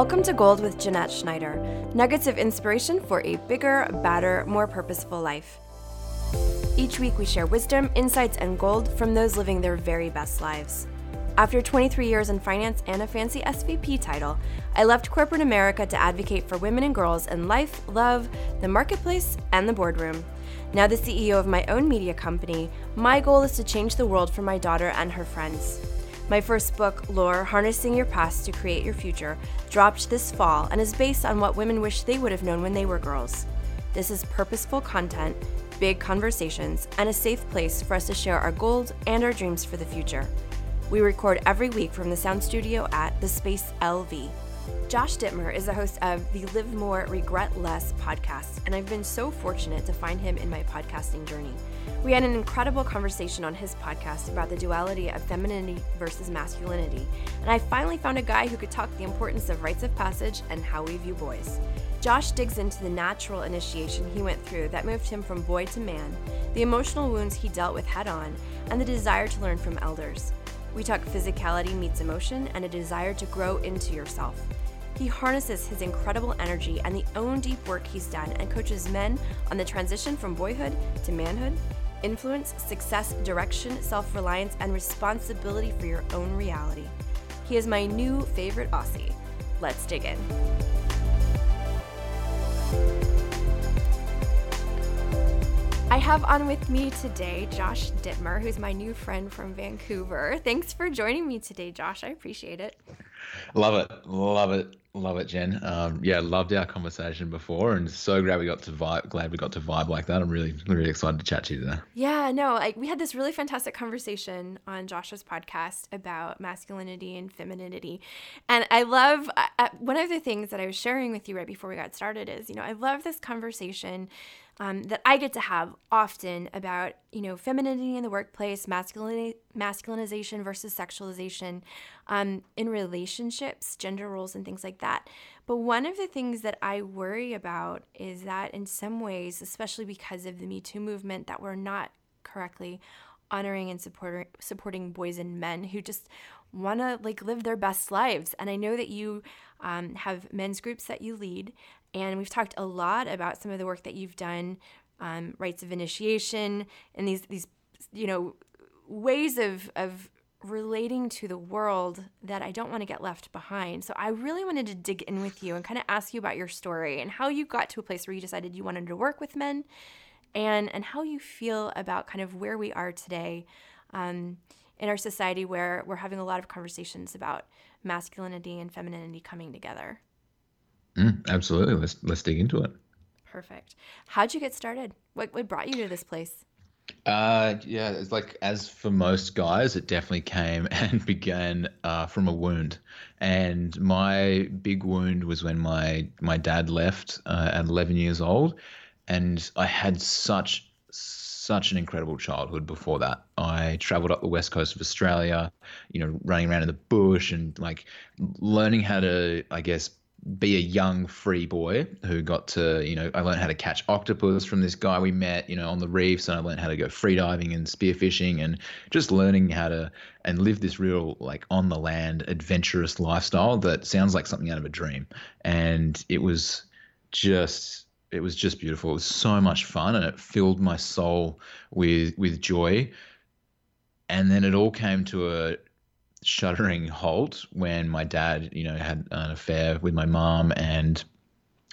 Welcome to Gold with Jeanette Schneider nuggets of inspiration for a bigger, badder, more purposeful life. Each week, we share wisdom, insights, and gold from those living their very best lives. After 23 years in finance and a fancy SVP title, I left corporate America to advocate for women and girls in life, love, the marketplace, and the boardroom. Now, the CEO of my own media company, my goal is to change the world for my daughter and her friends. My first book, Lore Harnessing Your Past to Create Your Future, dropped this fall and is based on what women wish they would have known when they were girls. This is purposeful content, big conversations, and a safe place for us to share our goals and our dreams for the future. We record every week from the sound studio at The Space LV. Josh Dittmer is the host of the Live More, Regret Less podcast, and I've been so fortunate to find him in my podcasting journey. We had an incredible conversation on his podcast about the duality of femininity versus masculinity, and I finally found a guy who could talk the importance of rites of passage and how we view boys. Josh digs into the natural initiation he went through that moved him from boy to man, the emotional wounds he dealt with head on, and the desire to learn from elders. We talk physicality meets emotion and a desire to grow into yourself. He harnesses his incredible energy and the own deep work he's done and coaches men on the transition from boyhood to manhood, influence, success, direction, self reliance, and responsibility for your own reality. He is my new favorite Aussie. Let's dig in. I have on with me today Josh Dittmer, who's my new friend from Vancouver. Thanks for joining me today, Josh. I appreciate it. Love it. Love it. Love it, Jen. Um, yeah, loved our conversation before, and so glad we got to vibe. Glad we got to vibe like that. I'm really, really excited to chat to you today. Yeah, no, like we had this really fantastic conversation on Josh's podcast about masculinity and femininity, and I love uh, one of the things that I was sharing with you right before we got started is, you know, I love this conversation um, that I get to have often about you know femininity in the workplace, masculinity, masculinization versus sexualization um, in relationships, gender roles, and things like that. But one of the things that I worry about is that in some ways, especially because of the Me Too movement, that we're not correctly honoring and supporting supporting boys and men who just want to like live their best lives. And I know that you um, have men's groups that you lead, and we've talked a lot about some of the work that you've done, um, rites of initiation, and these these you know ways of of relating to the world that I don't want to get left behind. So I really wanted to dig in with you and kind of ask you about your story and how you got to a place where you decided you wanted to work with men and and how you feel about kind of where we are today um, in our society where we're having a lot of conversations about masculinity and femininity coming together. Mm, absolutely. Let's let's dig into it. Perfect. How'd you get started? What what brought you to this place? Uh, yeah, it's like as for most guys, it definitely came and began uh, from a wound. And my big wound was when my my dad left uh, at 11 years old, and I had such such an incredible childhood before that. I traveled up the west coast of Australia, you know, running around in the bush and like learning how to, I guess, be a young free boy who got to, you know, I learned how to catch octopus from this guy we met, you know, on the reefs, and I learned how to go freediving and spearfishing, and just learning how to and live this real like on the land adventurous lifestyle that sounds like something out of a dream, and it was just it was just beautiful. It was so much fun, and it filled my soul with with joy. And then it all came to a shuddering halt when my dad, you know, had an affair with my mom, and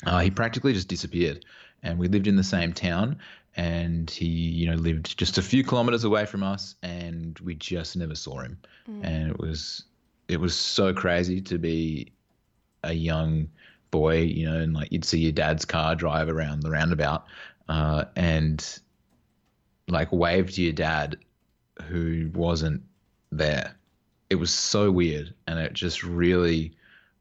uh, he practically just disappeared. And we lived in the same town, and he, you know, lived just a few kilometers away from us, and we just never saw him. Mm. And it was, it was so crazy to be a young boy, you know, and like you'd see your dad's car drive around the roundabout, uh, and like wave to your dad, who wasn't there it was so weird and it just really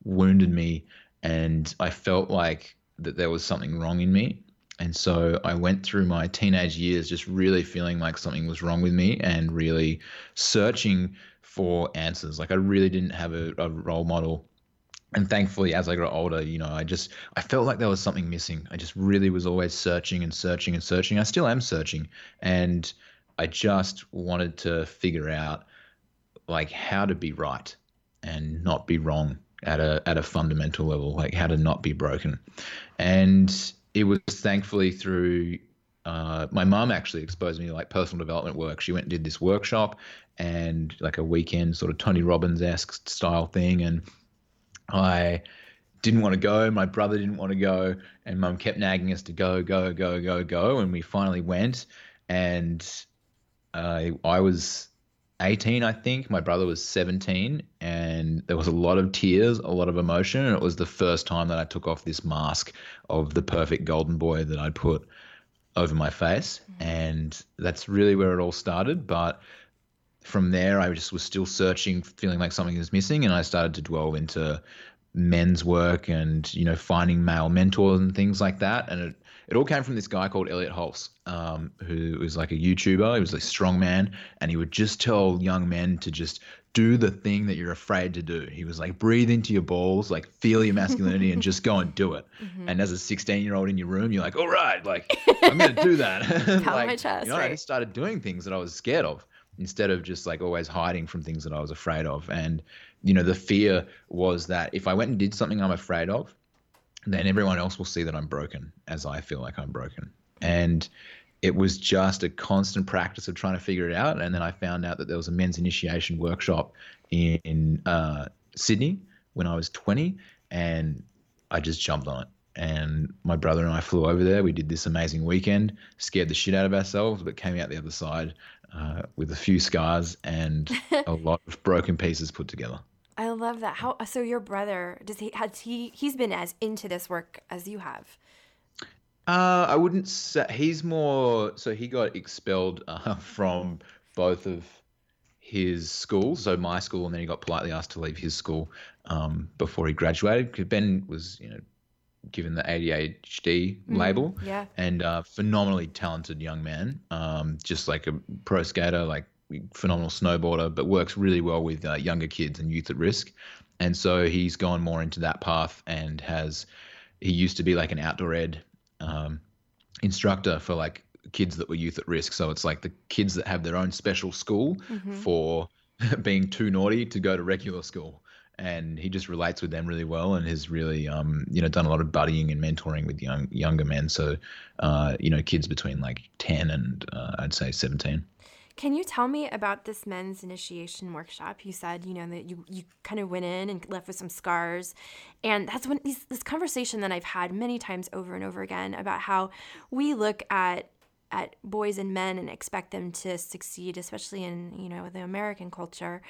wounded me and I felt like that there was something wrong in me. And so I went through my teenage years just really feeling like something was wrong with me and really searching for answers. Like I really didn't have a, a role model. And thankfully, as I got older, you know, I just I felt like there was something missing. I just really was always searching and searching and searching. I still am searching, and I just wanted to figure out like how to be right and not be wrong at a at a fundamental level, like how to not be broken. And it was thankfully through uh, my mom actually exposed me to like personal development work. She went and did this workshop and like a weekend sort of Tony Robbins esque style thing, and I didn't want to go. My brother didn't want to go, and mum kept nagging us to go, go, go, go, go. And we finally went, and uh, I was 18, I think. My brother was 17, and there was a lot of tears, a lot of emotion. And it was the first time that I took off this mask of the perfect golden boy that I'd put over my face. Mm-hmm. And that's really where it all started. But from there, I just was still searching, feeling like something was missing. And I started to dwell into men's work and you know finding male mentors and things like that. And it, it all came from this guy called Elliott Hulse um, who was like a YouTuber. He was a strong man and he would just tell young men to just do the thing that you're afraid to do. He was like breathe into your balls like feel your masculinity and just go and do it. Mm-hmm. and as a 16 year old in your room you're like all right like I'm gonna do that. Like, my chest, you know right? I just started doing things that I was scared of instead of just like always hiding from things that I was afraid of. And you know, the fear was that if I went and did something I'm afraid of, then everyone else will see that I'm broken as I feel like I'm broken. And it was just a constant practice of trying to figure it out. And then I found out that there was a men's initiation workshop in uh, Sydney when I was 20, and I just jumped on it. And my brother and I flew over there. We did this amazing weekend, scared the shit out of ourselves, but came out the other side uh, with a few scars and a lot of broken pieces put together. I love that. How so? Your brother does he has he he's been as into this work as you have? Uh, I wouldn't say he's more. So he got expelled uh, from both of his schools, so my school, and then he got politely asked to leave his school um, before he graduated. Because Ben was, you know, given the ADHD mm, label, yeah, and uh, phenomenally talented young man, um, just like a pro skater, like phenomenal snowboarder, but works really well with uh, younger kids and youth at risk. And so he's gone more into that path and has. He used to be like an outdoor ed um, instructor for like kids that were youth at risk. So it's like the kids that have their own special school mm-hmm. for being too naughty to go to regular school. And he just relates with them really well, and has really, um, you know, done a lot of buddying and mentoring with young younger men. So, uh, you know, kids between like ten and uh, I'd say seventeen. Can you tell me about this men's initiation workshop? You said, you know, that you, you kind of went in and left with some scars. And that's when these, this conversation that I've had many times over and over again about how we look at at boys and men and expect them to succeed, especially in, you know, the American culture,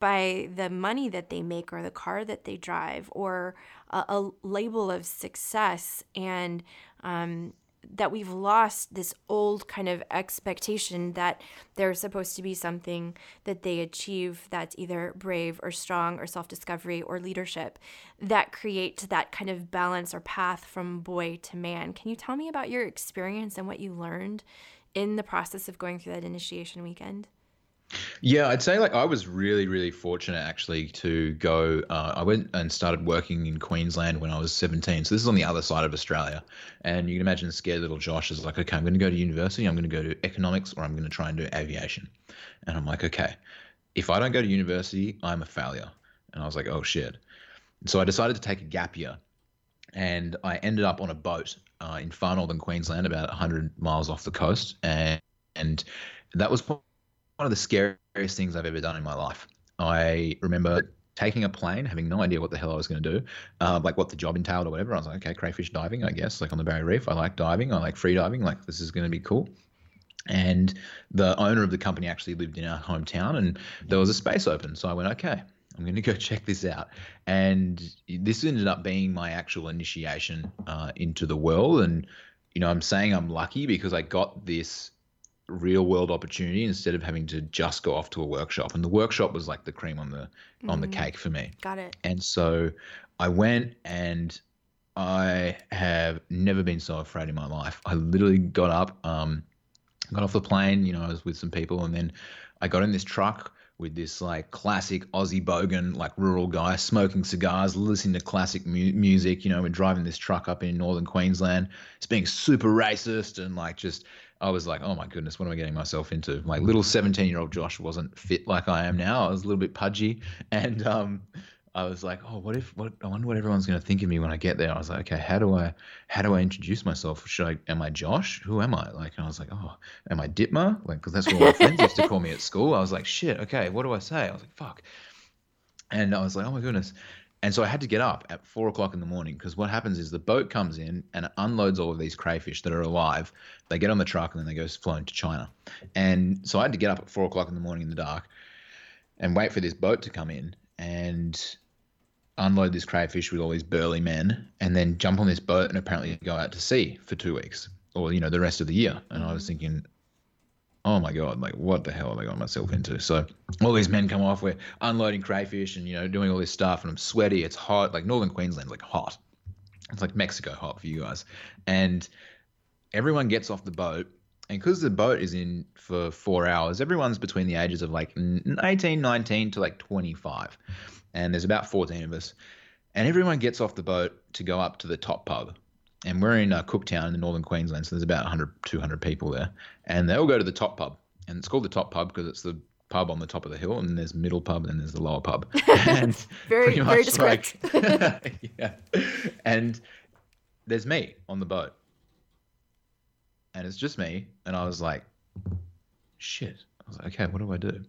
by the money that they make or the car that they drive or a, a label of success. And um, that we've lost this old kind of expectation that there's supposed to be something that they achieve that's either brave or strong or self discovery or leadership that creates that kind of balance or path from boy to man. Can you tell me about your experience and what you learned in the process of going through that initiation weekend? Yeah, I'd say like I was really, really fortunate actually to go. Uh, I went and started working in Queensland when I was 17. So this is on the other side of Australia. And you can imagine the scared little Josh is like, okay, I'm going to go to university. I'm going to go to economics or I'm going to try and do aviation. And I'm like, okay, if I don't go to university, I'm a failure. And I was like, oh shit. So I decided to take a gap year. And I ended up on a boat uh, in far northern Queensland, about 100 miles off the coast. And, and that was one of the scariest things I've ever done in my life. I remember taking a plane, having no idea what the hell I was going to do, uh, like what the job entailed or whatever. I was like, okay, crayfish diving, I guess, like on the Barrier Reef. I like diving. I like free diving. Like this is going to be cool. And the owner of the company actually lived in our hometown, and there was a space open. So I went, okay, I'm going to go check this out. And this ended up being my actual initiation uh, into the world. And you know, I'm saying I'm lucky because I got this real world opportunity instead of having to just go off to a workshop. And the workshop was like the cream on the mm. on the mm. cake for me. Got it. And so I went and I have never been so afraid in my life. I literally got up, um, got off the plane, you know, I was with some people and then I got in this truck with this like classic Aussie bogan, like rural guy, smoking cigars, listening to classic mu- music. You know, we're driving this truck up in northern Queensland. It's being super racist and like just I was like, oh my goodness, what am I getting myself into? My little 17 year old Josh wasn't fit like I am now. I was a little bit pudgy. And um, I was like, oh, what if? What I wonder what everyone's going to think of me when I get there. I was like, okay, how do I, how do I introduce myself? Should I? Am I Josh? Who am I? Like, and I was like, oh, am I Dittmer? Like, because that's what my friends used to call me at school. I was like, shit, okay, what do I say? I was like, fuck, and I was like, oh my goodness. And so I had to get up at four o'clock in the morning because what happens is the boat comes in and unloads all of these crayfish that are alive. They get on the truck and then they go flown to China. And so I had to get up at four o'clock in the morning in the dark and wait for this boat to come in and unload this crayfish with all these burly men and then jump on this boat and apparently go out to sea for two weeks or you know the rest of the year and i was thinking oh my god like what the hell have i got myself into so all these men come off we're unloading crayfish and you know doing all this stuff and i'm sweaty it's hot like northern queensland like hot it's like mexico hot for you guys and everyone gets off the boat and because the boat is in for four hours everyone's between the ages of like 18 19 to like 25 and there's about 14 of us. And everyone gets off the boat to go up to the top pub. And we're in uh, Cooktown in northern Queensland, so there's about 100, 200 people there. And they all go to the top pub. And it's called the top pub because it's the pub on the top of the hill, and there's middle pub, and there's the lower pub. And very, very descriptive. Like, yeah. And there's me on the boat. And it's just me. And I was like, shit. I was like, okay, what do I do?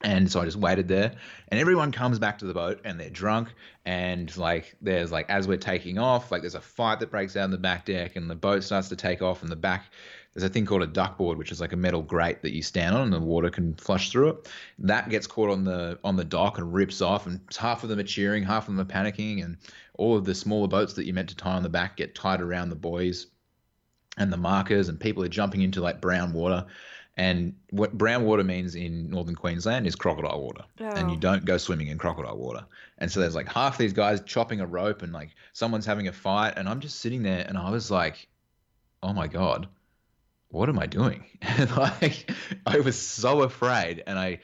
And so I just waited there, and everyone comes back to the boat, and they're drunk, and like there's like as we're taking off, like there's a fight that breaks out on the back deck, and the boat starts to take off, and the back. There's a thing called a duckboard, which is like a metal grate that you stand on, and the water can flush through it. That gets caught on the on the dock and rips off, and half of them are cheering, half of them are panicking, and all of the smaller boats that you meant to tie on the back get tied around the buoys and the markers, and people are jumping into like brown water and what brown water means in northern Queensland is crocodile water. Oh. And you oh. don't go swimming in crocodile water. And so there's like half these guys chopping a rope and like someone's having a fight. And I'm just sitting there and I was like, oh my God, what am I doing? And like, I was so afraid. And I,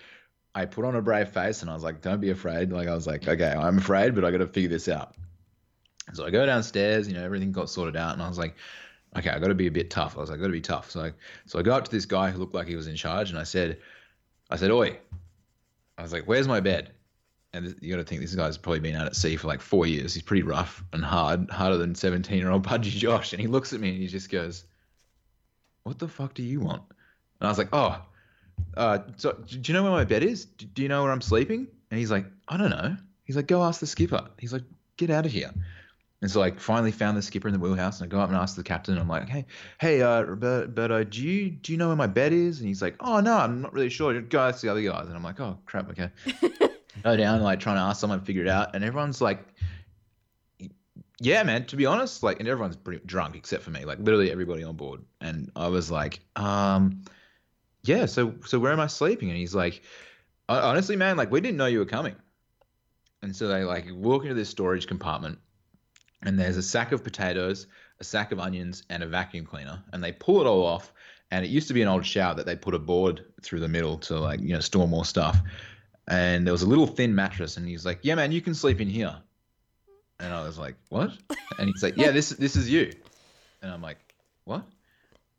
I put on a brave face and I was like, don't be afraid. Like, I was like, okay, I'm afraid, but I got to figure this out. So I go downstairs, you know, everything got sorted out. And I was like, okay, I got to be a bit tough. I was like, I got to be tough. So I, so I go up to this guy who looked like he was in charge, and I said, I said, oi, I was like, where's my bed? And you got to think this guy's probably been out at sea for like four years. He's pretty rough and hard, harder than 17 year old Pudgy Josh. And he looks at me and he just goes, what the fuck do you want? And I was like, oh, uh, so do you know where my bed is? Do you know where I'm sleeping? And he's like, I don't know. He's like, go ask the skipper. He's like, get out of here. And so like finally found the skipper in the wheelhouse and I go up and ask the captain I'm like, hey, hey, uh, Roberto, do you do you know where my bed is? And he's like, oh no, I'm not really sure. Go ask the other guys. And I'm like, oh crap, okay. go down like trying to ask someone to figure it out, and everyone's like, yeah, man. To be honest, like, and everyone's pretty drunk except for me. Like literally everybody on board. And I was like, um, yeah. So so where am I sleeping? And he's like, honestly, man, like we didn't know you were coming. And so they like walk into this storage compartment and there's a sack of potatoes, a sack of onions, and a vacuum cleaner, and they pull it all off. And it used to be an old shower that they put a board through the middle to like you know store more stuff. And there was a little thin mattress, and he's like, "Yeah, man, you can sleep in here." And I was like, "What?" And he's like, "Yeah, this this is you." And I'm like, "What?"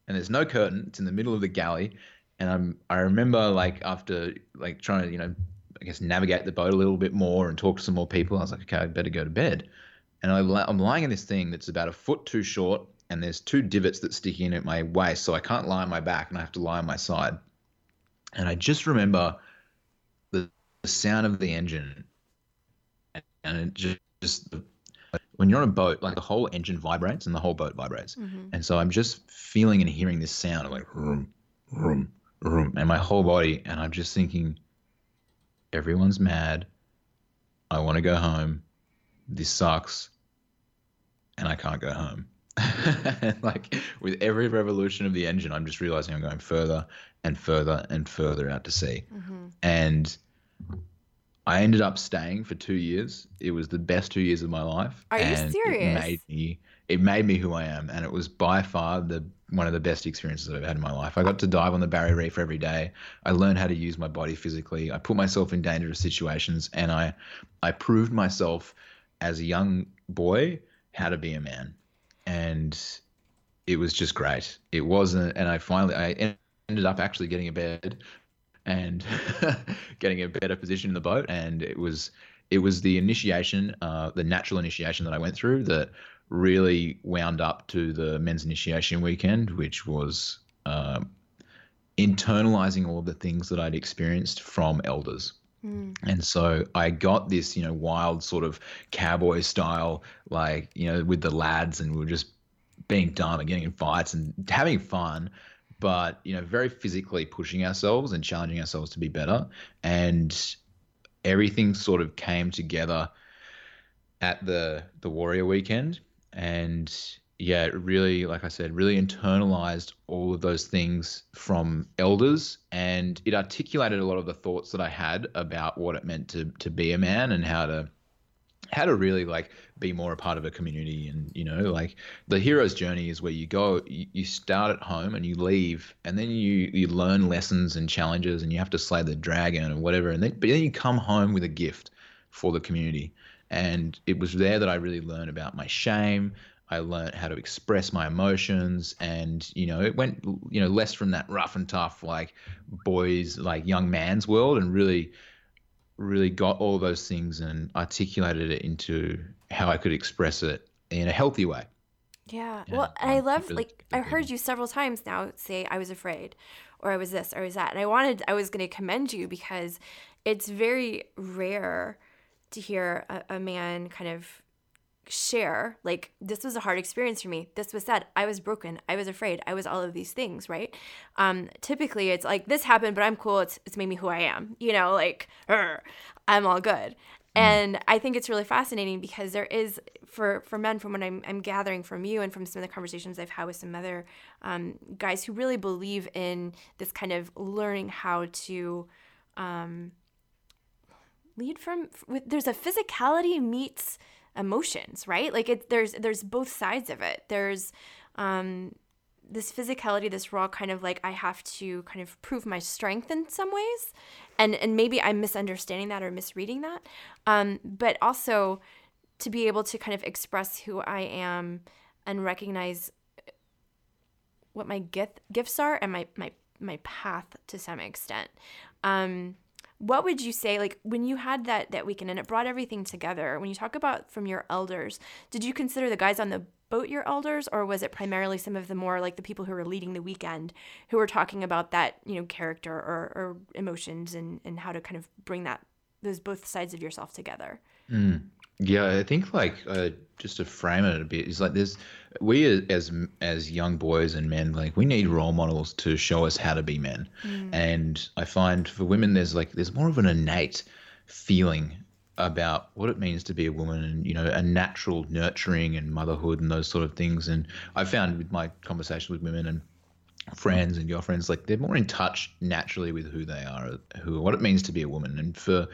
And there's no curtain. It's in the middle of the galley, and I'm I remember like after like trying to you know I guess navigate the boat a little bit more and talk to some more people. I was like, "Okay, I better go to bed." And I'm lying in this thing that's about a foot too short, and there's two divots that stick in at my waist, so I can't lie on my back, and I have to lie on my side. And I just remember the, the sound of the engine, and it just, just when you're on a boat, like the whole engine vibrates and the whole boat vibrates, mm-hmm. and so I'm just feeling and hearing this sound of like room, room, room, and my whole body, and I'm just thinking, everyone's mad. I want to go home. This sucks and I can't go home. like with every revolution of the engine, I'm just realizing I'm going further and further and further out to sea. Mm-hmm. And I ended up staying for two years. It was the best two years of my life. Are and you serious? It made me it made me who I am, and it was by far the one of the best experiences I've had in my life. I got to dive on the Barrier Reef every day. I learned how to use my body physically. I put myself in dangerous situations, and I I proved myself as a young boy how to be a man, and it was just great. It wasn't, and I finally I ended up actually getting a bed and getting a better position in the boat, and it was it was the initiation, uh, the natural initiation that I went through that really wound up to the men's initiation weekend, which was uh, internalizing all the things that I'd experienced from elders. Mm. And so I got this, you know, wild sort of cowboy style, like, you know, with the lads, and we were just being dumb and getting in fights and having fun, but, you know, very physically pushing ourselves and challenging ourselves to be better. And everything sort of came together at the the warrior weekend and yeah it really like i said really internalized all of those things from elders and it articulated a lot of the thoughts that i had about what it meant to to be a man and how to how to really like be more a part of a community. And you know like the hero's journey is where you go you, you start at home and you leave and then you you learn lessons and challenges and you have to slay the dragon or whatever. And then but then you come home with a gift for the community. And it was there that I really learned about my shame I learned how to express my emotions and you know it went you know less from that rough and tough like boys like young man's world and really really got all those things and articulated it into how I could express it in a healthy way. Yeah. yeah. Well, and I love really like I heard you several times now say I was afraid or I was this or I was that. And I wanted I was going to commend you because it's very rare to hear a, a man kind of share like this was a hard experience for me. This was sad i was broken. I was afraid. I was all of these things right? Um typically it's like this happened but i'm cool. It's, it's made me who i am you know like i'm all good. Mm. and i think it's really fascinating because there is for for men from what I'm, I'm gathering from you and from some of the conversations i've had with some other um, guys who really believe in this kind of learning how to um, lead from with there's a physicality meets emotions, right? Like it there's there's both sides of it. There's um this physicality, this raw kind of like I have to kind of prove my strength in some ways. And and maybe I'm misunderstanding that or misreading that. Um, but also to be able to kind of express who I am and recognize what my gift, gifts are and my my my path to some extent. Um, what would you say like when you had that that weekend and it brought everything together when you talk about from your elders did you consider the guys on the boat your elders or was it primarily some of the more like the people who were leading the weekend who were talking about that you know character or, or emotions and and how to kind of bring that those both sides of yourself together mm. Yeah, I think like uh, just to frame it a bit is like there's we as as young boys and men like we need role models to show us how to be men, mm. and I find for women there's like there's more of an innate feeling about what it means to be a woman and you know a natural nurturing and motherhood and those sort of things. And I found with my conversations with women and friends and girlfriends like they're more in touch naturally with who they are who what it means to be a woman. And for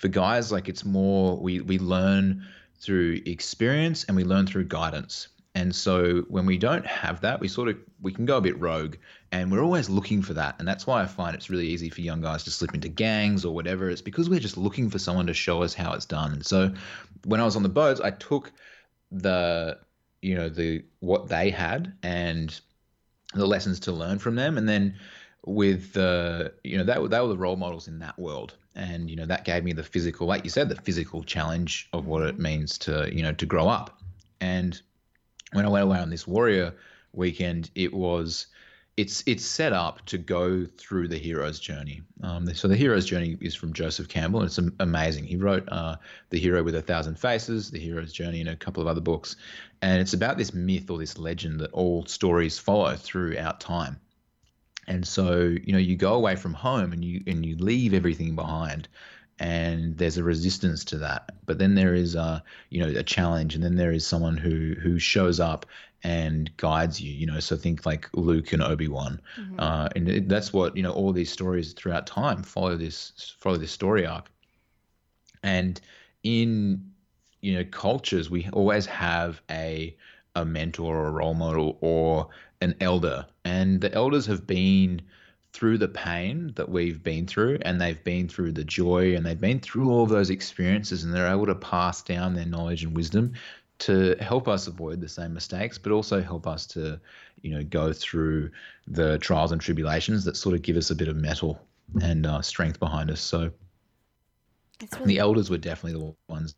for guys, like it's more we we learn through experience and we learn through guidance. And so when we don't have that, we sort of we can go a bit rogue, and we're always looking for that. And that's why I find it's really easy for young guys to slip into gangs or whatever. It's because we're just looking for someone to show us how it's done. And so when I was on the boats, I took the you know the what they had and the lessons to learn from them, and then with the you know that they were the role models in that world and you know that gave me the physical like you said the physical challenge of what it means to you know to grow up and when i went away on this warrior weekend it was it's it's set up to go through the hero's journey. Um, so the hero's journey is from Joseph Campbell, and it's amazing. He wrote uh, the hero with a thousand faces, the hero's journey, and a couple of other books, and it's about this myth or this legend that all stories follow throughout time. And so, you know, you go away from home and you and you leave everything behind and there's a resistance to that. But then there is a, you know, a challenge and then there is someone who who shows up and guides you, you know, so think like Luke and Obi-Wan. Mm-hmm. Uh, and it, that's what, you know, all these stories throughout time follow this follow this story arc. And in you know cultures we always have a a mentor or a role model or an elder. And the elders have been through the pain that we've been through and they've been through the joy and they've been through all those experiences and they're able to pass down their knowledge and wisdom to help us avoid the same mistakes but also help us to you know go through the trials and tribulations that sort of give us a bit of metal and uh, strength behind us so really the elders were definitely the ones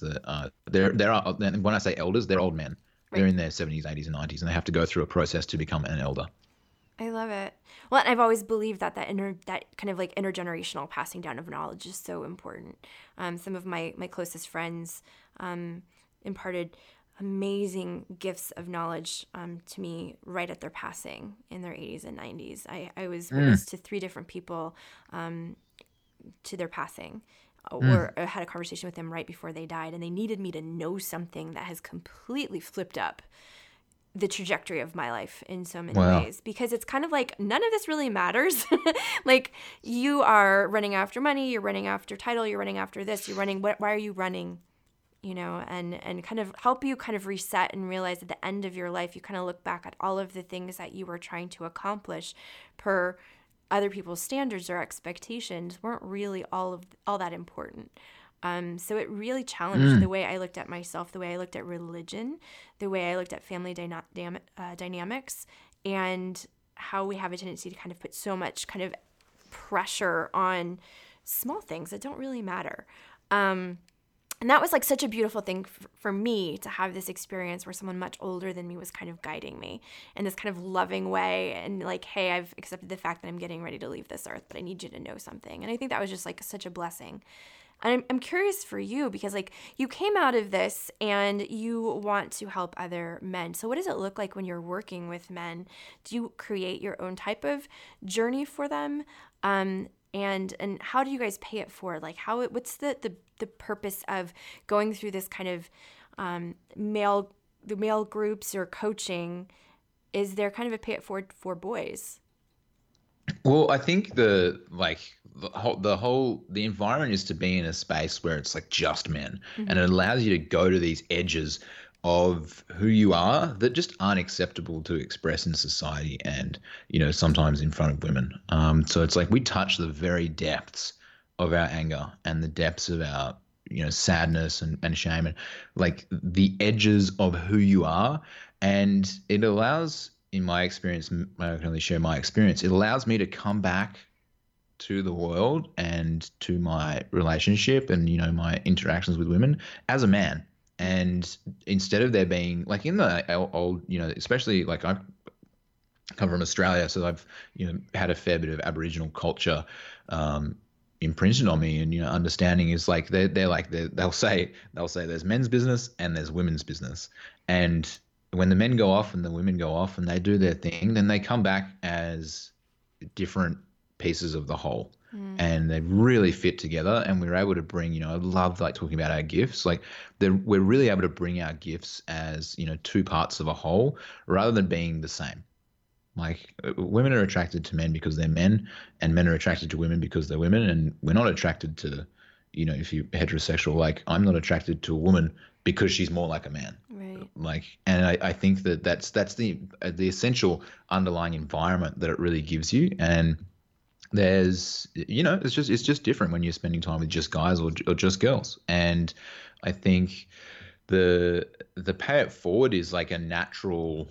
that uh, there there are when I say elders, they're old men. Right. They're in their 70s, 80s, and 90s, and they have to go through a process to become an elder. I love it. Well, I've always believed that that inter that kind of like intergenerational passing down of knowledge is so important. Um, some of my my closest friends um, imparted amazing gifts of knowledge um, to me right at their passing in their 80s and 90s. I, I was mm. witness to three different people um, to their passing. Mm. Or had a conversation with them right before they died, and they needed me to know something that has completely flipped up the trajectory of my life in so many wow. ways because it's kind of like none of this really matters. like you are running after money, you're running after title, you're running after this, you're running what why are you running? You know, and and kind of help you kind of reset and realize at the end of your life you kind of look back at all of the things that you were trying to accomplish per other people's standards or expectations weren't really all of all that important. Um, so it really challenged mm. the way I looked at myself, the way I looked at religion, the way I looked at family dyna- uh, dynamics, and how we have a tendency to kind of put so much kind of pressure on small things that don't really matter. Um, and that was like such a beautiful thing f- for me to have this experience where someone much older than me was kind of guiding me in this kind of loving way and like hey i've accepted the fact that i'm getting ready to leave this earth but i need you to know something and i think that was just like such a blessing and I'm, I'm curious for you because, like, you came out of this and you want to help other men. So, what does it look like when you're working with men? Do you create your own type of journey for them? Um, and and how do you guys pay it forward? Like, how what's the the, the purpose of going through this kind of um, male the male groups or coaching? Is there kind of a pay it forward for boys? Well, I think the like the whole the whole the environment is to be in a space where it's like just men, mm-hmm. and it allows you to go to these edges of who you are that just aren't acceptable to express in society, and you know sometimes in front of women. Um, so it's like we touch the very depths of our anger and the depths of our you know sadness and, and shame and like the edges of who you are and it allows in my experience, I can only share my experience. It allows me to come back to the world and to my relationship and you know my interactions with women as a man. And instead of there being like in the old, you know, especially like I come from Australia, so I've you know had a fair bit of Aboriginal culture um, imprinted on me, and you know, understanding is like they're they're like they they'll say they'll say there's men's business and there's women's business, and when the men go off and the women go off and they do their thing, then they come back as different pieces of the whole. Mm. And they really fit together, and we're able to bring. You know, I love like talking about our gifts. Like, we're really able to bring our gifts as you know two parts of a whole, rather than being the same. Like, uh, women are attracted to men because they're men, and men are attracted to women because they're women, and we're not attracted to, you know, if you're heterosexual. Like, I'm not attracted to a woman because she's more like a man. Right. Like, and I, I think that that's that's the uh, the essential underlying environment that it really gives you. And there's, you know, it's just it's just different when you're spending time with just guys or or just girls. And I think the the pay it forward is like a natural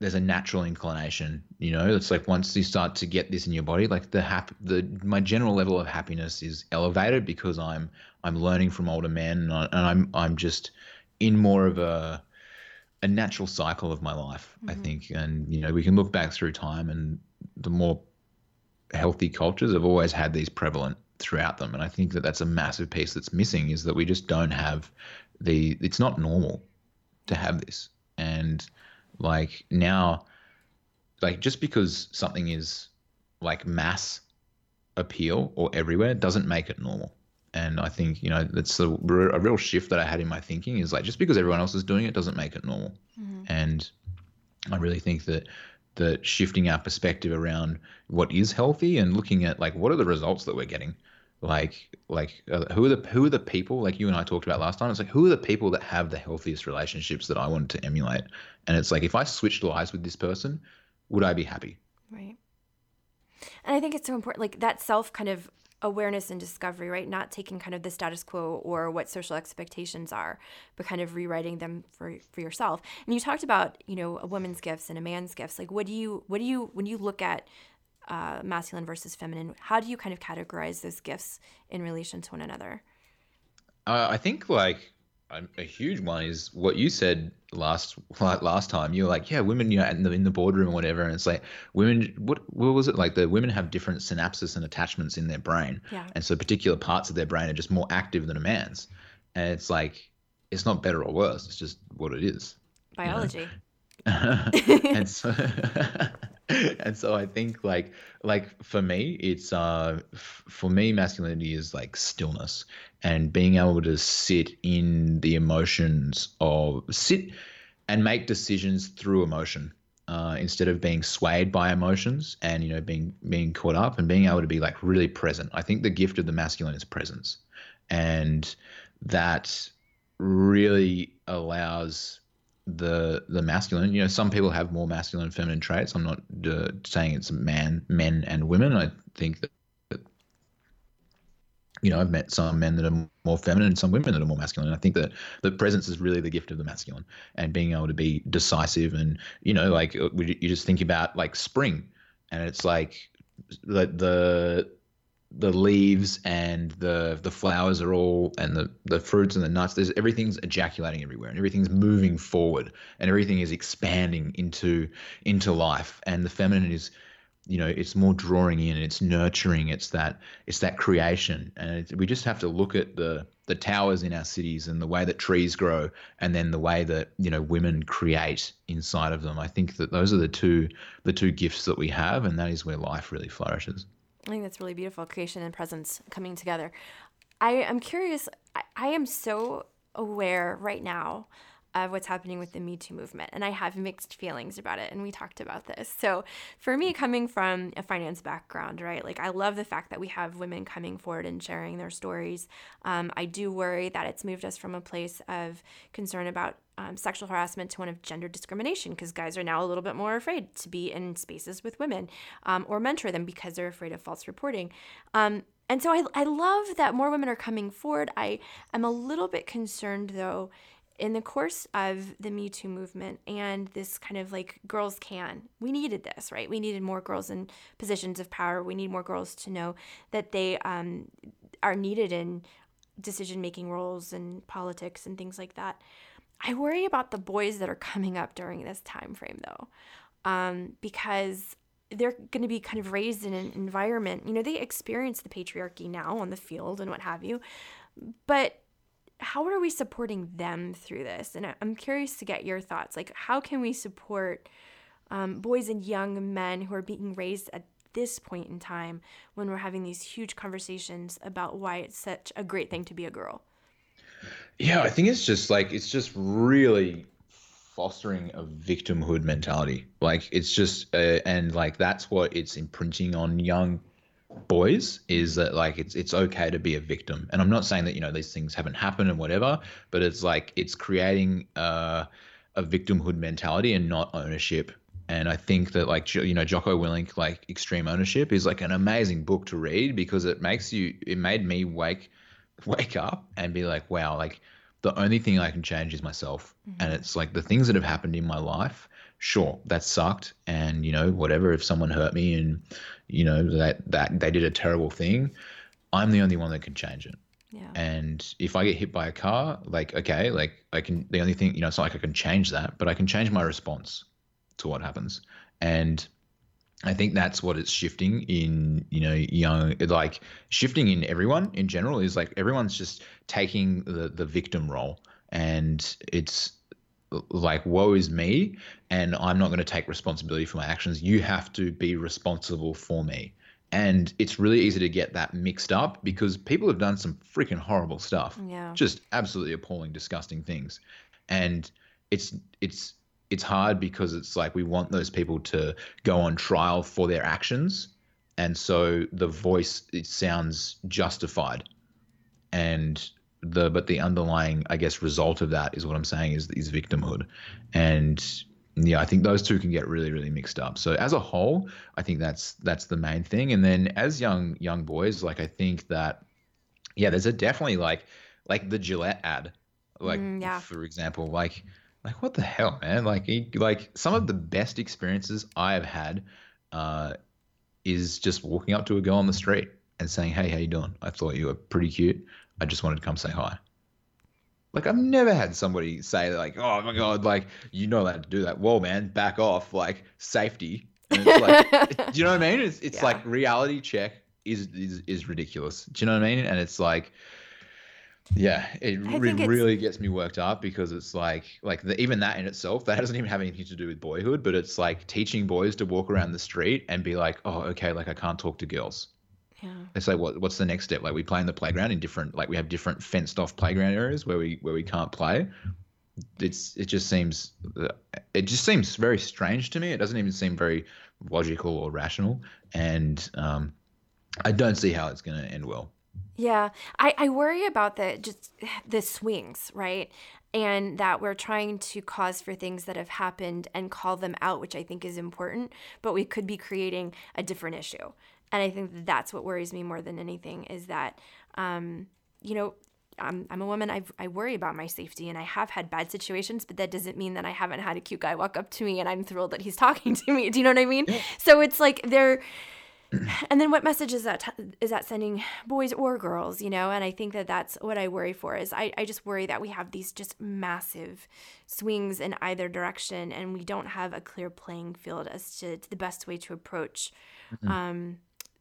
there's a natural inclination you know it's like once you start to get this in your body like the hap- the my general level of happiness is elevated because i'm i'm learning from older men and, I, and i'm i'm just in more of a a natural cycle of my life mm-hmm. i think and you know we can look back through time and the more healthy cultures have always had these prevalent throughout them and i think that that's a massive piece that's missing is that we just don't have the it's not normal to have this and like now, like just because something is like mass appeal or everywhere doesn't make it normal. And I think you know that's a, a real shift that I had in my thinking is like just because everyone else is doing it doesn't make it normal. Mm-hmm. And I really think that that shifting our perspective around what is healthy and looking at like what are the results that we're getting? Like like uh, who are the who are the people like you and I talked about last time it's like who are the people that have the healthiest relationships that I want to emulate? And it's like if I switched lives with this person would I be happy? Right. And I think it's so important like that self kind of awareness and discovery right not taking kind of the status quo or what social expectations are but kind of rewriting them for for yourself and you talked about you know a woman's gifts and a man's gifts like what do you what do you when you look at uh, masculine versus feminine. How do you kind of categorize those gifts in relation to one another? Uh, I think like a, a, huge one is what you said last like last time. You were like, yeah, women, you know, in the in the boardroom or whatever, and it's like women. What what was it like? The women have different synapses and attachments in their brain, yeah. and so particular parts of their brain are just more active than a man's, and it's like it's not better or worse. It's just what it is. Biology. You know? and so and so I think like like for me it's uh f- for me masculinity is like stillness and being able to sit in the emotions of sit and make decisions through emotion uh, instead of being swayed by emotions and you know being being caught up and being able to be like really present. I think the gift of the masculine is presence, and that really allows the the masculine. You know, some people have more masculine and feminine traits. I'm not uh, saying it's man, men and women. I think that, that, you know I've met some men that are more feminine and some women that are more masculine. I think that the presence is really the gift of the masculine and being able to be decisive and you know like uh, you just think about like spring and it's like the the the leaves and the the flowers are all and the the fruits and the nuts there's everything's ejaculating everywhere and everything's moving forward and everything is expanding into into life. And the feminine is you know it's more drawing in it's nurturing it's that it's that creation. And we just have to look at the the towers in our cities and the way that trees grow and then the way that you know women create inside of them. I think that those are the two the two gifts that we have and that is where life really flourishes I think that's really beautiful creation and presence coming together. I am curious, I, I am so aware right now of what's happening with the Me Too movement. And I have mixed feelings about it. And we talked about this. So, for me, coming from a finance background, right, like I love the fact that we have women coming forward and sharing their stories. Um, I do worry that it's moved us from a place of concern about um, sexual harassment to one of gender discrimination because guys are now a little bit more afraid to be in spaces with women um, or mentor them because they're afraid of false reporting. Um, and so I, I love that more women are coming forward. I am a little bit concerned though in the course of the Me Too movement and this kind of like girls can, we needed this, right? We needed more girls in positions of power. We need more girls to know that they um, are needed in decision making roles and politics and things like that. I worry about the boys that are coming up during this time frame though, um, because they're going to be kind of raised in an environment, you know, they experience the patriarchy now on the field and what have you, but how are we supporting them through this? And I'm curious to get your thoughts. Like, how can we support um, boys and young men who are being raised at this point in time when we're having these huge conversations about why it's such a great thing to be a girl? Yeah, I think it's just like it's just really fostering a victimhood mentality. Like it's just uh, and like that's what it's imprinting on young boys is that like it's it's okay to be a victim. And I'm not saying that you know these things haven't happened and whatever, but it's like it's creating uh, a victimhood mentality and not ownership. And I think that like you know Jocko Willink like Extreme Ownership is like an amazing book to read because it makes you it made me wake wake up and be like, wow, like the only thing I can change is myself. Mm-hmm. And it's like the things that have happened in my life, sure, that sucked. And, you know, whatever, if someone hurt me and, you know, that, that they did a terrible thing, I'm the only one that can change it. Yeah. And if I get hit by a car, like, okay, like I can, the only thing, you know, it's not like I can change that, but I can change my response to what happens. And, I think that's what it's shifting in, you know, young, like shifting in everyone in general is like everyone's just taking the, the victim role and it's like, woe is me. And I'm not going to take responsibility for my actions. You have to be responsible for me. And it's really easy to get that mixed up because people have done some freaking horrible stuff. Yeah. Just absolutely appalling, disgusting things. And it's, it's, it's hard because it's like we want those people to go on trial for their actions and so the voice it sounds justified and the but the underlying i guess result of that is what i'm saying is is victimhood and yeah i think those two can get really really mixed up so as a whole i think that's that's the main thing and then as young young boys like i think that yeah there's a definitely like like the gillette ad like mm, yeah. for example like like what the hell, man? Like, like some of the best experiences I have had, uh, is just walking up to a girl on the street and saying, "Hey, how you doing? I thought you were pretty cute. I just wanted to come say hi." Like I've never had somebody say like, "Oh my god, like you know how to do that." Whoa, man, back off, like safety. And it's like, do you know what I mean? It's it's yeah. like reality check is, is is ridiculous. Do you know what I mean? And it's like, yeah, it, it really gets me worked up because it's like like the, even that in itself that doesn't even have anything to do with boyhood, but it's like teaching boys to walk around the street and be like, "Oh, okay, like I can't talk to girls." Yeah. It's like what what's the next step? Like we play in the playground in different like we have different fenced off playground areas where we where we can't play. It's it just seems it just seems very strange to me. It doesn't even seem very logical or rational, and um, I don't see how it's going to end well. Yeah, I, I worry about the just the swings, right? And that we're trying to cause for things that have happened and call them out, which I think is important, but we could be creating a different issue. And I think that's what worries me more than anything is that, um, you know, I'm, I'm a woman. i I worry about my safety, and I have had bad situations, but that doesn't mean that I haven't had a cute guy walk up to me and I'm thrilled that he's talking to me. Do you know what I mean? Yeah. So it's like they're, and then what message is that t- is that sending boys or girls? You know, and I think that that's what I worry for. Is I I just worry that we have these just massive swings in either direction, and we don't have a clear playing field as to, to the best way to approach. Mm-hmm. Um,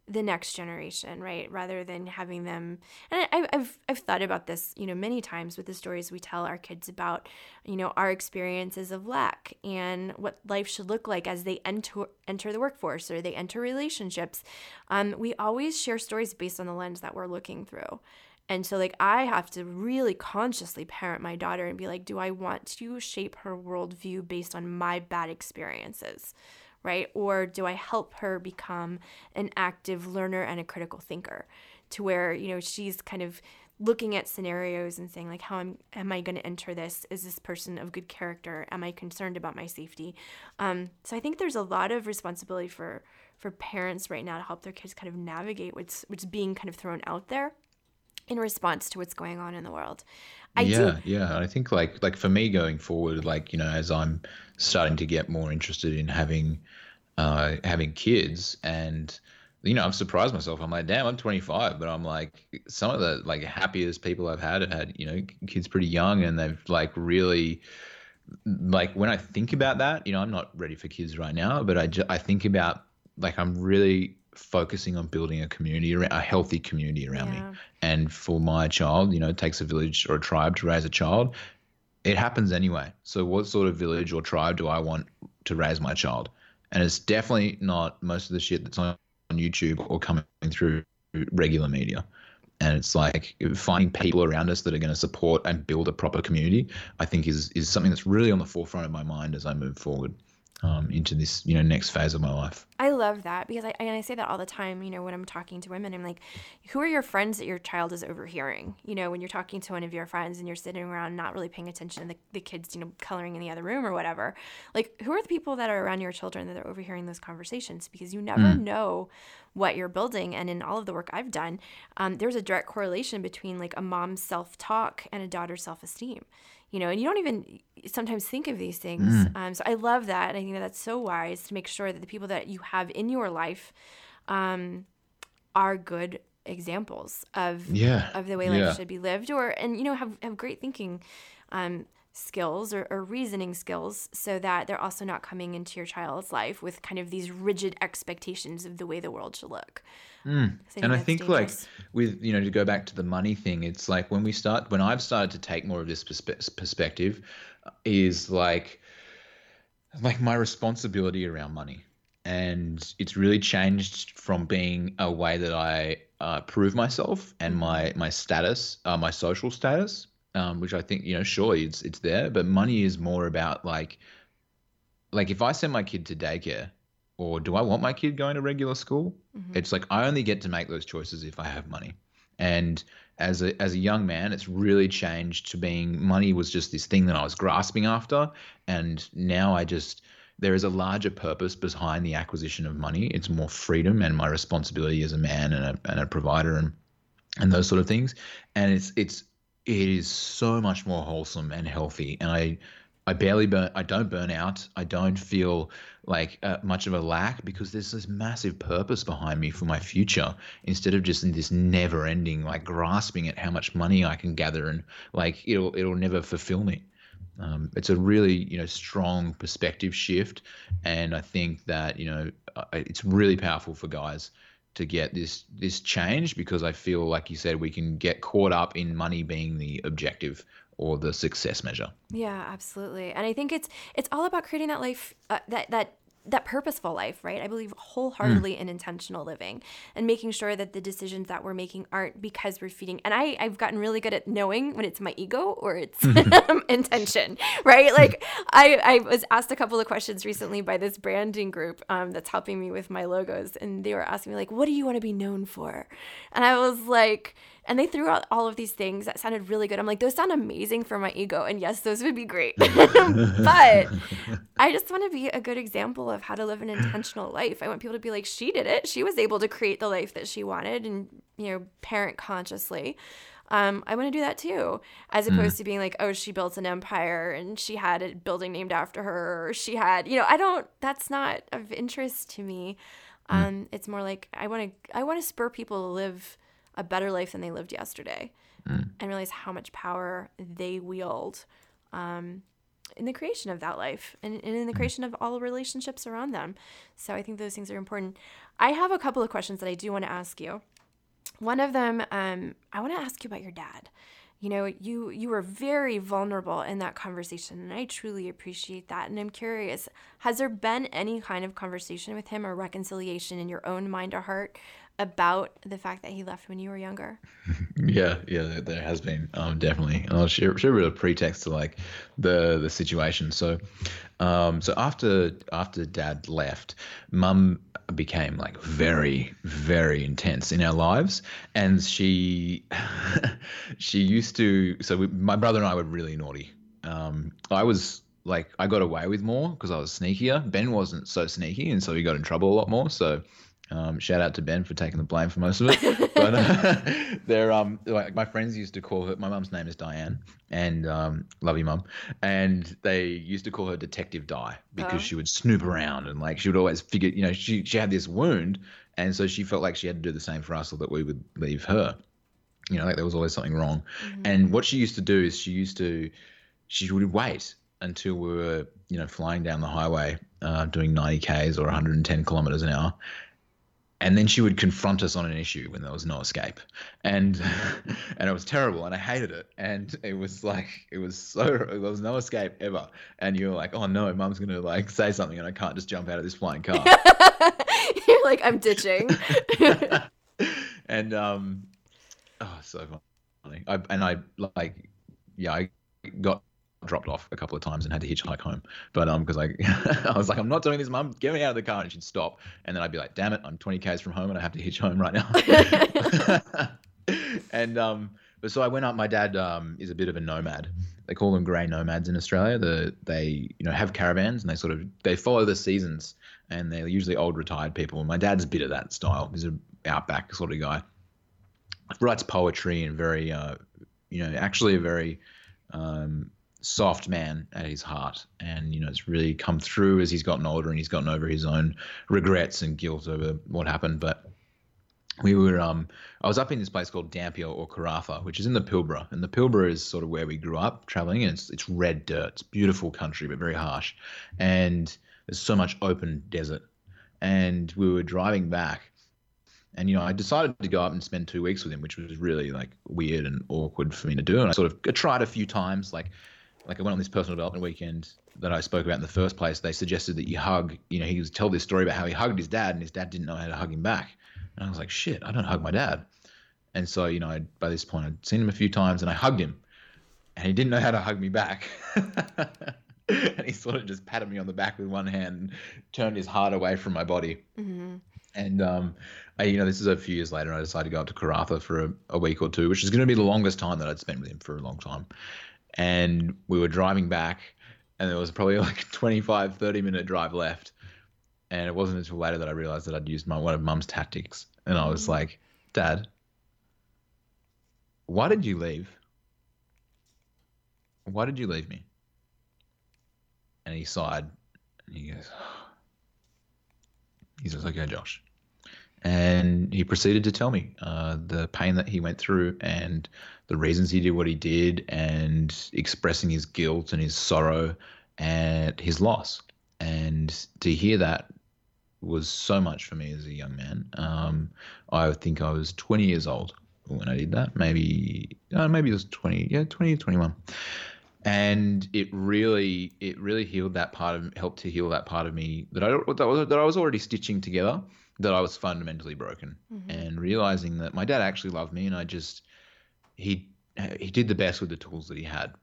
the next generation, right? Rather than having them, and I, have I've thought about this, you know, many times with the stories we tell our kids about, you know, our experiences of lack and what life should look like as they enter enter the workforce or they enter relationships. Um, we always share stories based on the lens that we're looking through. And so, like, I have to really consciously parent my daughter and be like, do I want to shape her worldview based on my bad experiences? Right? Or do I help her become an active learner and a critical thinker to where, you know, she's kind of looking at scenarios and saying like how am, am i going to enter this? Is this person of good character? Am i concerned about my safety? Um, so i think there's a lot of responsibility for for parents right now to help their kids kind of navigate what's what's being kind of thrown out there in response to what's going on in the world I yeah, do. yeah. I think like like for me going forward, like you know, as I'm starting to get more interested in having uh, having kids, and you know, I've surprised myself. I'm like, damn, I'm 25, but I'm like, some of the like happiest people I've had have had you know kids pretty young, and they've like really like when I think about that, you know, I'm not ready for kids right now, but I just, I think about like I'm really focusing on building a community, around a healthy community around yeah. me. And for my child, you know, it takes a village or a tribe to raise a child. It happens anyway. So, what sort of village or tribe do I want to raise my child? And it's definitely not most of the shit that's on YouTube or coming through regular media. And it's like finding people around us that are going to support and build a proper community. I think is is something that's really on the forefront of my mind as I move forward um, into this you know next phase of my life. I love that because I and I say that all the time. You know, when I'm talking to women, I'm like, who are your friends that your child is overhearing? You know, when you're talking to one of your friends and you're sitting around not really paying attention to the, the kids, you know, coloring in the other room or whatever. Like, who are the people that are around your children that are overhearing those conversations? Because you never mm. know what you're building. And in all of the work I've done, um, there's a direct correlation between like a mom's self talk and a daughter's self esteem you know, and you don't even sometimes think of these things. Mm. Um, so I love that. And I think that that's so wise to make sure that the people that you have in your life um, are good examples of yeah. of the way life yeah. should be lived or and you know have, have great thinking um, skills or, or, reasoning skills so that they're also not coming into your child's life with kind of these rigid expectations of the way the world should look. Mm. I and I think dangerous. like with you know to go back to the money thing, it's like when we start when I've started to take more of this perspe- perspective, is like like my responsibility around money, and it's really changed from being a way that I uh, prove myself and mm-hmm. my my status, uh, my social status, um, which I think you know sure, it's it's there, but money is more about like like if I send my kid to daycare or do I want my kid going to regular school? Mm-hmm. It's like I only get to make those choices if I have money. And as a as a young man, it's really changed to being money was just this thing that I was grasping after, and now I just there is a larger purpose behind the acquisition of money. It's more freedom and my responsibility as a man and a, and a provider and and those sort of things. And it's it's it is so much more wholesome and healthy. And I I barely burn. I don't burn out. I don't feel like uh, much of a lack because there's this massive purpose behind me for my future. Instead of just in this never-ending, like grasping at how much money I can gather and like it'll it'll never fulfill me. Um, it's a really you know strong perspective shift, and I think that you know it's really powerful for guys to get this this change because I feel like you said we can get caught up in money being the objective or the success measure. Yeah, absolutely. And I think it's it's all about creating that life uh, that that that purposeful life, right? I believe wholeheartedly mm. in intentional living and making sure that the decisions that we're making aren't because we're feeding. And I, I've gotten really good at knowing when it's my ego or it's intention, right? Like I, I was asked a couple of questions recently by this branding group um, that's helping me with my logos, and they were asking me like, "What do you want to be known for?" And I was like and they threw out all of these things that sounded really good. I'm like, those sound amazing for my ego. And yes, those would be great. but I just want to be a good example of how to live an intentional life. I want people to be like, she did it. She was able to create the life that she wanted and, you know, parent consciously. Um, I want to do that too, as mm. opposed mm. to being like, oh, she built an empire and she had a building named after her, or she had, you know, I don't. That's not of interest to me. Mm. Um, mm. It's more like I want to. I want to spur people to live a better life than they lived yesterday mm. and realize how much power they wield um, in the creation of that life and, and in the mm. creation of all relationships around them. So I think those things are important. I have a couple of questions that I do want to ask you. One of them, um, I want to ask you about your dad. You know, you you were very vulnerable in that conversation, and I truly appreciate that. And I'm curious, has there been any kind of conversation with him or reconciliation in your own mind or heart about the fact that he left when you were younger? yeah, yeah, there has been um, definitely. I'll share, share a bit of pretext to like the the situation. So, um, so after after Dad left, Mum became like very very intense in our lives, and she she used to. So we, my brother and I were really naughty. Um, I was like I got away with more because I was sneakier. Ben wasn't so sneaky, and so he got in trouble a lot more. So um, shout out to Ben for taking the blame for most of it. but uh, they're um like my friends used to call her. My mum's name is Diane, and um, love you, mum. And they used to call her Detective Di because oh. she would snoop around and like she would always figure. You know, she she had this wound, and so she felt like she had to do the same for us, or that we would leave her. You know, like there was always something wrong. Mm-hmm. And what she used to do is she used to she would wait until we were you know flying down the highway uh, doing 90 k's or 110 kilometers an hour and then she would confront us on an issue when there was no escape. And and it was terrible and i hated it. And it was like it was so there was no escape ever. And you're like oh no mom's gonna like say something and i can't just jump out of this flying car. You're like i'm ditching. And um oh so funny. I, and i like yeah i got dropped off a couple of times and had to hitchhike home. But um, because I, I was like, I'm not doing this, mum. Get me out of the car, and she'd stop. And then I'd be like, damn it, I'm 20 k's from home and I have to hitch home right now. and um, but so I went up. My dad um is a bit of a nomad. They call them grey nomads in Australia. The they you know have caravans and they sort of they follow the seasons and they're usually old retired people. And my dad's a bit of that style. He's an outback sort of guy. Writes poetry and very uh, you know actually a very um soft man at his heart and you know it's really come through as he's gotten older and he's gotten over his own regrets and guilt over what happened but we were um I was up in this place called Dampier or Karratha, which is in the Pilbara, and the Pilbara is sort of where we grew up traveling, and it's it's red dirt. It's beautiful country, but very harsh, and there's so much open desert. And we were driving back, and you know I decided to go up and spend two weeks with him, which was really like weird and awkward for me to do. And I sort of tried a few times, like like I went on this personal development weekend that I spoke about in the first place. They suggested that you hug. You know, he was tell this story about how he hugged his dad, and his dad didn't know how to hug him back. And I was like, shit, I don't hug my dad. And so, you know, by this point, I'd seen him a few times, and I hugged him, and he didn't know how to hug me back. and he sort of just patted me on the back with one hand, and turned his heart away from my body. Mm-hmm. And um, I, you know, this is a few years later. and I decided to go up to Karratha for a, a week or two, which is going to be the longest time that I'd spent with him for a long time and we were driving back and there was probably like 25 30 minute drive left and it wasn't until later that i realized that i'd used my one of mum's tactics and i was mm. like dad why did you leave why did you leave me And he sighed and he goes, he says, okay, Josh. And he proceeded to tell me uh, the pain that he went through and the reasons he did what he did and expressing his guilt and his sorrow and his loss. And to hear that was so much for me as a young man. Um, I think I was 20 years old when I did that. Maybe, uh, maybe it was 20, yeah, 20, 21 and it really it really healed that part of helped to heal that part of me that I that was, that I was already stitching together that I was fundamentally broken mm-hmm. and realizing that my dad actually loved me and I just he he did the best with the tools that he had.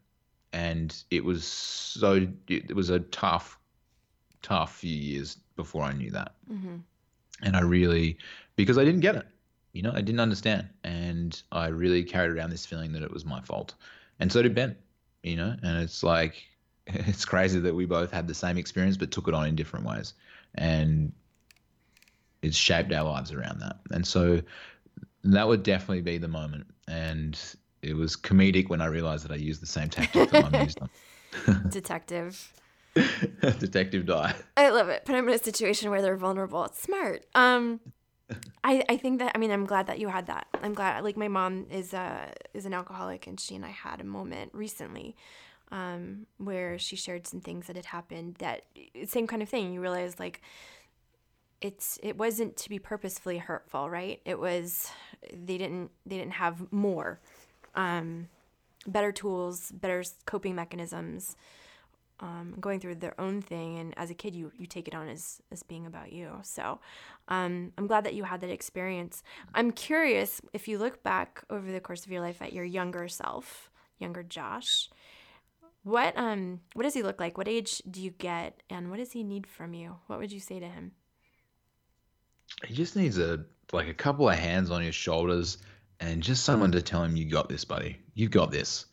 And it was so it was a tough tough few years before I knew that. Mm-hmm. and I really because I didn't get it you know I didn't understand. And I really carried around this feeling that it was my fault. And so did Ben you know, and it's like it's crazy that we both had the same experience but took it on in different ways, and it's shaped our lives around that. And so that would definitely be the moment, and it was comedic when I realized that I used the same tactic that mom used on. Detective. Detective Di. I love it. Put them in a situation where they're vulnerable. It's smart. Um, I, I think that I mean I'm glad that you had that. I'm glad like my mom is uh is an alcoholic and she and I had a moment recently um where she shared some things that had happened that same kind of thing. You realize like it's it wasn't to be purposefully hurtful, right? It was they didn't they didn't have more um better tools, better coping mechanisms um, going through their own thing. And as a kid you you take it on as as being about you. So um, i'm glad that you had that experience. I'm curious if you look back over the course of your life at your younger self younger josh what um what does he look like? What age do you get? And what does he need from you? What would you say to him he just needs a like a couple of hands on his shoulders and just someone to tell him you got this buddy You've got this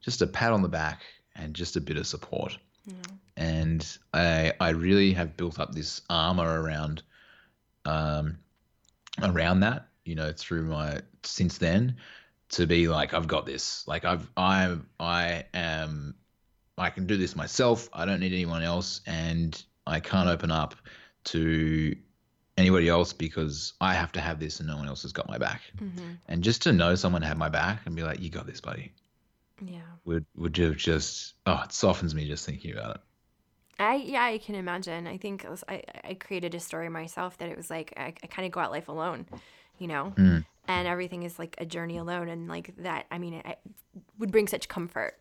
just a pat on the back and just a bit of support. Mm. And I I really have built up this armor around um around that, you know, through my since then to be like I've got this. Like I've I I am I can do this myself. I don't need anyone else and I can't open up to anybody else because I have to have this and no one else has got my back. Mm-hmm. And just to know someone had my back and be like, you got this, buddy yeah would would have just oh it softens me just thinking about it I yeah I can imagine I think was, I I created a story myself that it was like I, I kind of go out life alone you know mm. and everything is like a journey alone and like that I mean it, it would bring such comfort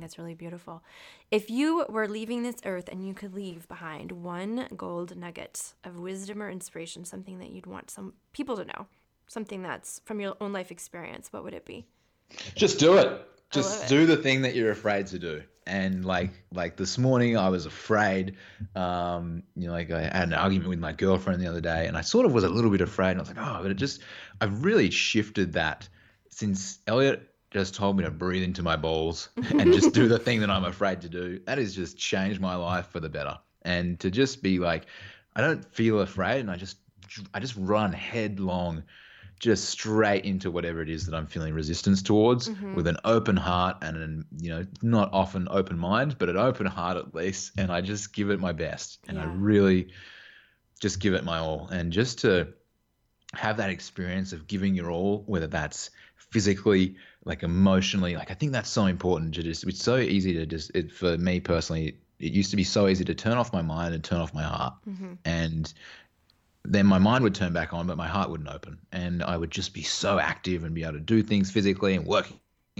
That's really beautiful. If you were leaving this earth and you could leave behind one gold nugget of wisdom or inspiration, something that you'd want some people to know, something that's from your own life experience, what would it be? Just do it just do the thing that you're afraid to do and like like this morning i was afraid um you know like i had an argument with my girlfriend the other day and i sort of was a little bit afraid and i was like oh but it just i've really shifted that since Elliott just told me to breathe into my balls and just do the thing that i'm afraid to do that has just changed my life for the better and to just be like i don't feel afraid and i just i just run headlong just straight into whatever it is that I'm feeling resistance towards mm-hmm. with an open heart and an, you know, not often open mind, but an open heart at least. And I just give it my best and yeah. I really just give it my all. And just to have that experience of giving your all, whether that's physically, like emotionally, like I think that's so important to just, it's so easy to just, it, for me personally, it used to be so easy to turn off my mind and turn off my heart. Mm-hmm. And then my mind would turn back on, but my heart wouldn't open. And I would just be so active and be able to do things physically and working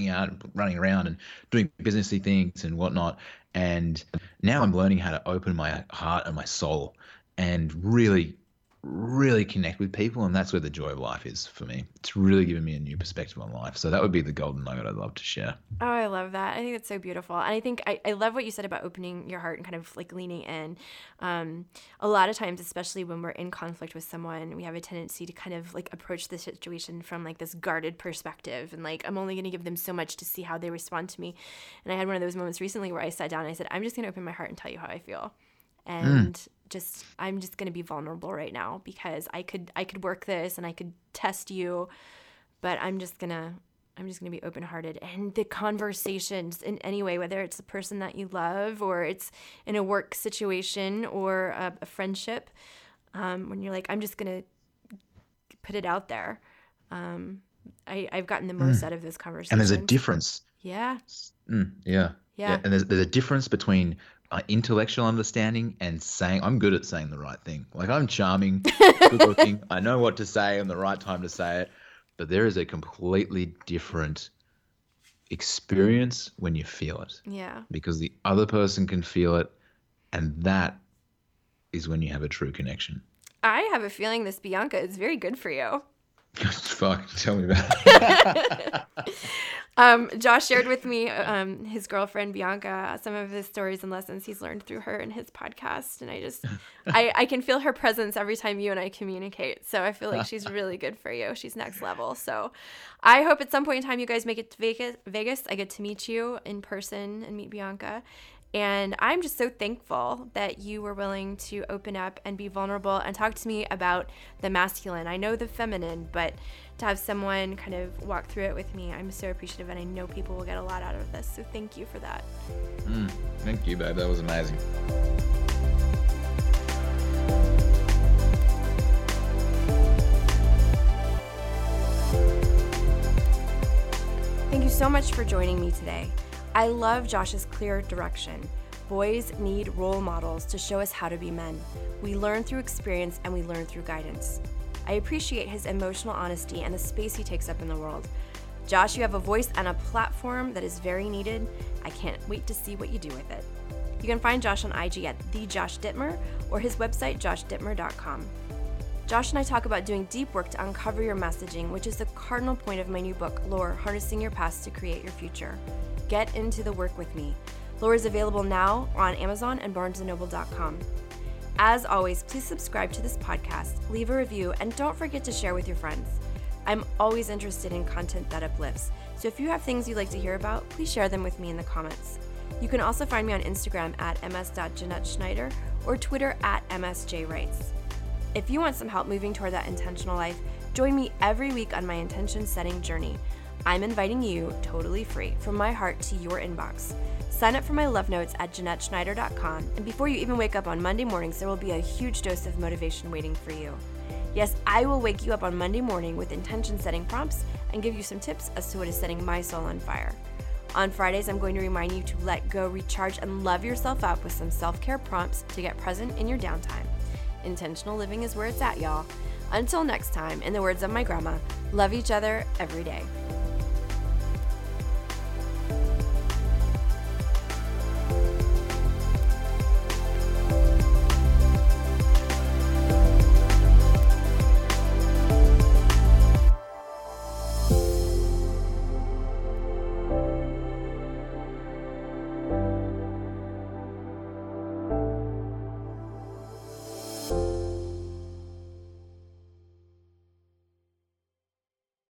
out and running around and doing businessy things and whatnot. And now I'm learning how to open my heart and my soul and really really connect with people and that's where the joy of life is for me. It's really given me a new perspective on life. So that would be the golden nugget i'd love to share. Oh i love that. I think that's so beautiful. And i think i, I love what you said about opening your heart and kind of like leaning in. Um, a lot of times especially when we're in conflict with someone we have a tendency to kind of like approach the situation from like this guarded perspective and like i'm only going to give them so much to see how they respond to me. And i had one of those moments recently where i sat down and i said i'm just going to open my heart and tell you how i feel. And mm just I'm just going to be vulnerable right now because I could I could work this and I could test you, but I'm just going to I'm just going to be open hearted. And the conversations in any way, whether it's the person that you love or it's in a work situation or a, a friendship, um, when you're like, I'm just going to put it out there. Um, I, I've gotten the most mm. out of this conversation. And there's a difference. Yeah. Mm, yeah. yeah. yeah. And there's, there's a difference between Uh, intellectual understanding and saying I'm good at saying the right thing. Like I'm charming, good looking. I know what to say and the right time to say it. But there is a completely different experience when you feel it. Yeah. Because the other person can feel it, and that is when you have a true connection. I have a feeling this Bianca is very good for you. Fuck, tell me about it. um, Josh shared with me um, his girlfriend Bianca some of his stories and lessons he's learned through her in his podcast, and I just I, I can feel her presence every time you and I communicate. So I feel like she's really good for you. She's next level. So I hope at some point in time you guys make it to Vegas. Vegas, I get to meet you in person and meet Bianca, and I'm just so thankful that you were willing to open up and be vulnerable and talk to me about the masculine. I know the feminine, but to have someone kind of walk through it with me, I'm so appreciative. And I know people will get a lot out of this. So thank you for that. Mm, thank you, babe. That was amazing. Thank you so much for joining me today. I love Josh's clear direction. Boys need role models to show us how to be men. We learn through experience and we learn through guidance. I appreciate his emotional honesty and the space he takes up in the world. Josh, you have a voice and a platform that is very needed. I can't wait to see what you do with it. You can find Josh on IG at the Josh Dittmer or his website joshdittmer.com. Josh and I talk about doing deep work to uncover your messaging, which is the cardinal point of my new book, Lore Harnessing Your Past to Create Your Future. Get into the work with me. Lore is available now on Amazon and BarnesandNoble.com. As always, please subscribe to this podcast, leave a review, and don't forget to share with your friends. I'm always interested in content that uplifts, so if you have things you'd like to hear about, please share them with me in the comments. You can also find me on Instagram at ms.jeanetteschneider or Twitter at msjwrites. If you want some help moving toward that intentional life, join me every week on my intention setting journey. I'm inviting you, totally free, from my heart to your inbox. Sign up for my love notes at JeanetteSchneider.com, and before you even wake up on Monday mornings, there will be a huge dose of motivation waiting for you. Yes, I will wake you up on Monday morning with intention setting prompts and give you some tips as to what is setting my soul on fire. On Fridays, I'm going to remind you to let go, recharge, and love yourself up with some self care prompts to get present in your downtime. Intentional living is where it's at, y'all. Until next time, in the words of my grandma, love each other every day.